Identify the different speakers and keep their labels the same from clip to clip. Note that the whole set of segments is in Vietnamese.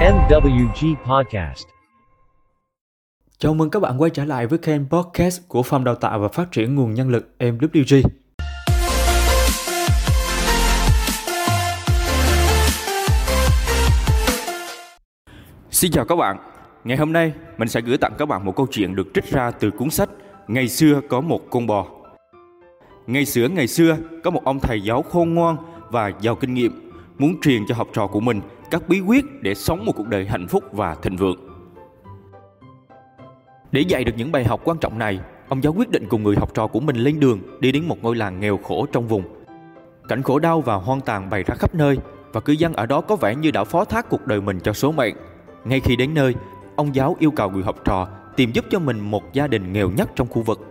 Speaker 1: NWG Podcast.
Speaker 2: Chào mừng các bạn quay trở lại với kênh podcast của Phòng Đào tạo và Phát triển Nguồn Nhân lực MWG. Xin chào các bạn. Ngày hôm nay mình sẽ gửi tặng các bạn một câu chuyện được trích ra từ cuốn sách Ngày xưa có một con bò. Ngày xưa ngày xưa có một ông thầy giáo khôn ngoan và giàu kinh nghiệm muốn truyền cho học trò của mình các bí quyết để sống một cuộc đời hạnh phúc và thịnh vượng. Để dạy được những bài học quan trọng này, ông giáo quyết định cùng người học trò của mình lên đường đi đến một ngôi làng nghèo khổ trong vùng. Cảnh khổ đau và hoang tàn bày ra khắp nơi và cư dân ở đó có vẻ như đã phó thác cuộc đời mình cho số mệnh. Ngay khi đến nơi, ông giáo yêu cầu người học trò tìm giúp cho mình một gia đình nghèo nhất trong khu vực.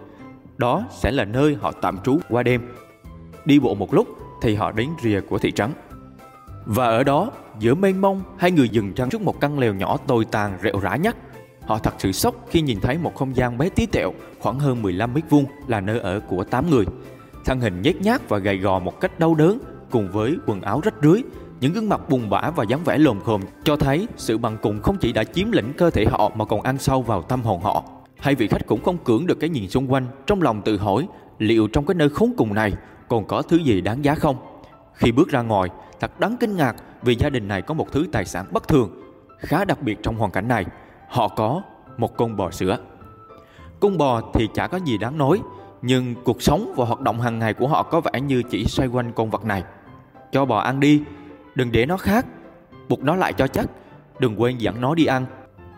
Speaker 2: Đó sẽ là nơi họ tạm trú qua đêm. Đi bộ một lúc thì họ đến rìa của thị trấn. Và ở đó, giữa mênh mông, hai người dừng chân trước một căn lều nhỏ tồi tàn rệu rã nhất. Họ thật sự sốc khi nhìn thấy một không gian bé tí tẹo, khoảng hơn 15 mét vuông là nơi ở của 8 người. Thân hình nhét nhác và gầy gò một cách đau đớn, cùng với quần áo rách rưới, những gương mặt buồn bã và dáng vẻ lồm khồm cho thấy sự bằng cùng không chỉ đã chiếm lĩnh cơ thể họ mà còn ăn sâu vào tâm hồn họ. Hai vị khách cũng không cưỡng được cái nhìn xung quanh, trong lòng tự hỏi liệu trong cái nơi khốn cùng này còn có thứ gì đáng giá không. Khi bước ra ngoài, thật đáng kinh ngạc vì gia đình này có một thứ tài sản bất thường, khá đặc biệt trong hoàn cảnh này. Họ có một con bò sữa. Con bò thì chả có gì đáng nói, nhưng cuộc sống và hoạt động hàng ngày của họ có vẻ như chỉ xoay quanh con vật này. Cho bò ăn đi, đừng để nó khác, buộc nó lại cho chắc, đừng quên dẫn nó đi ăn.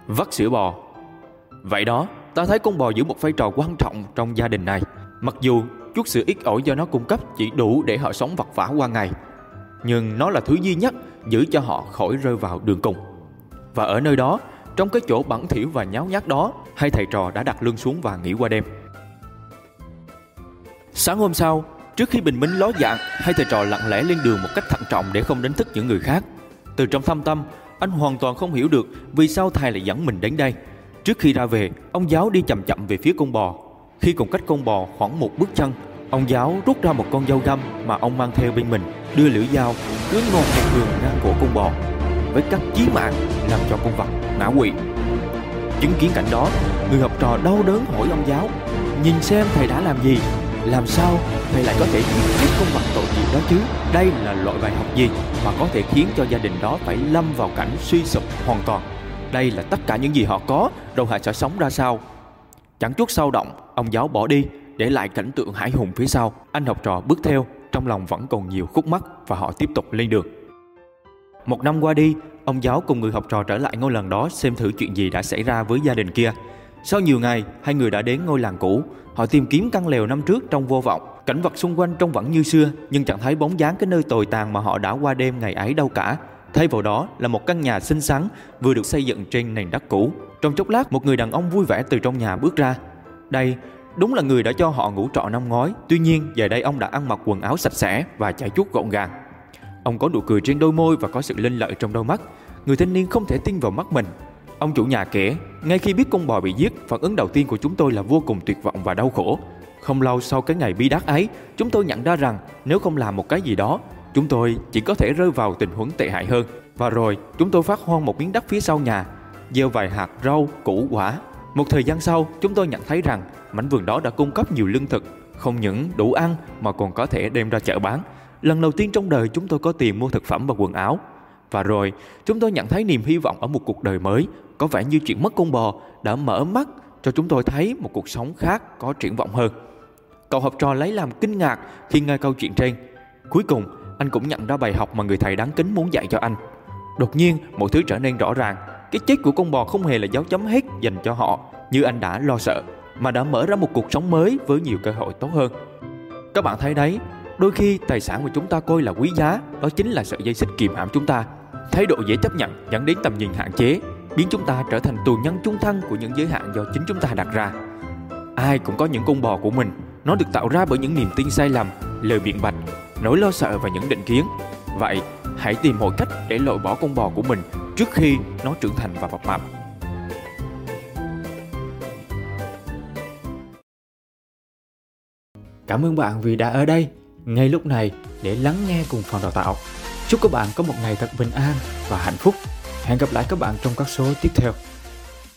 Speaker 2: Vắt sữa bò. Vậy đó, ta thấy con bò giữ một vai trò quan trọng trong gia đình này. Mặc dù chút sự ít ỏi do nó cung cấp chỉ đủ để họ sống vật vã qua ngày, nhưng nó là thứ duy nhất giữ cho họ khỏi rơi vào đường cùng. Và ở nơi đó, trong cái chỗ bẩn thỉu và nháo nhác đó, hai thầy trò đã đặt lưng xuống và nghỉ qua đêm. Sáng hôm sau, trước khi bình minh ló dạng, hai thầy trò lặng lẽ lên đường một cách thận trọng để không đánh thức những người khác. Từ trong thâm tâm, anh hoàn toàn không hiểu được vì sao thầy lại dẫn mình đến đây. Trước khi ra về, ông giáo đi chậm chậm về phía con bò. Khi còn cách con bò khoảng một bước chân, ông giáo rút ra một con dao găm mà ông mang theo bên mình, đưa lưỡi dao cứ ngon một đường ngang cổ con bò với cắt chí mạng làm cho con vật ngã quỵ. Chứng kiến cảnh đó, người học trò đau đớn hỏi ông giáo, nhìn xem thầy đã làm gì, làm sao thầy lại có thể giết chết con vật tội nghiệp đó chứ? Đây là loại bài học gì mà có thể khiến cho gia đình đó phải lâm vào cảnh suy sụp hoàn toàn? Đây là tất cả những gì họ có, đâu họ sẽ sống ra sao? Chẳng chút sao động, ông giáo bỏ đi, để lại cảnh tượng hải hùng phía sau. Anh học trò bước theo, trong lòng vẫn còn nhiều khúc mắc và họ tiếp tục lên đường. Một năm qua đi, ông giáo cùng người học trò trở lại ngôi làng đó xem thử chuyện gì đã xảy ra với gia đình kia. Sau nhiều ngày, hai người đã đến ngôi làng cũ. Họ tìm kiếm căn lều năm trước trong vô vọng. Cảnh vật xung quanh trông vẫn như xưa, nhưng chẳng thấy bóng dáng cái nơi tồi tàn mà họ đã qua đêm ngày ấy đâu cả. Thay vào đó là một căn nhà xinh xắn vừa được xây dựng trên nền đất cũ. Trong chốc lát, một người đàn ông vui vẻ từ trong nhà bước ra. Đây đúng là người đã cho họ ngủ trọ năm ngoái. Tuy nhiên, giờ đây ông đã ăn mặc quần áo sạch sẽ và chải chuốt gọn gàng. Ông có nụ cười trên đôi môi và có sự linh lợi trong đôi mắt. Người thanh niên không thể tin vào mắt mình. Ông chủ nhà kể, ngay khi biết con bò bị giết, phản ứng đầu tiên của chúng tôi là vô cùng tuyệt vọng và đau khổ. Không lâu sau cái ngày bi đát ấy, chúng tôi nhận ra rằng nếu không làm một cái gì đó, chúng tôi chỉ có thể rơi vào tình huống tệ hại hơn. Và rồi, chúng tôi phát hoang một miếng đất phía sau nhà, gieo vài hạt rau, củ quả. Một thời gian sau, chúng tôi nhận thấy rằng mảnh vườn đó đã cung cấp nhiều lương thực, không những đủ ăn mà còn có thể đem ra chợ bán. Lần đầu tiên trong đời chúng tôi có tiền mua thực phẩm và quần áo. Và rồi, chúng tôi nhận thấy niềm hy vọng ở một cuộc đời mới, có vẻ như chuyện mất con bò đã mở mắt cho chúng tôi thấy một cuộc sống khác có triển vọng hơn. Cậu học trò lấy làm kinh ngạc khi nghe câu chuyện trên. Cuối cùng, anh cũng nhận ra bài học mà người thầy đáng kính muốn dạy cho anh. Đột nhiên, mọi thứ trở nên rõ ràng. Cái chết của con bò không hề là dấu chấm hết dành cho họ như anh đã lo sợ, mà đã mở ra một cuộc sống mới với nhiều cơ hội tốt hơn. Các bạn thấy đấy, đôi khi tài sản mà chúng ta coi là quý giá đó chính là sợi dây xích kìm hãm chúng ta. Thái độ dễ chấp nhận dẫn đến tầm nhìn hạn chế, biến chúng ta trở thành tù nhân chung thân của những giới hạn do chính chúng ta đặt ra. Ai cũng có những con bò của mình, nó được tạo ra bởi những niềm tin sai lầm, lời biện bạch, nỗi lo sợ và những định kiến. Vậy, hãy tìm mọi cách để loại bỏ con bò của mình trước khi nó trưởng thành và mập mạp. Cảm ơn bạn vì đã ở đây ngay lúc này để lắng nghe cùng phòng đào tạo. Chúc các bạn có một ngày thật bình an và hạnh phúc. Hẹn gặp lại các bạn trong các số tiếp theo.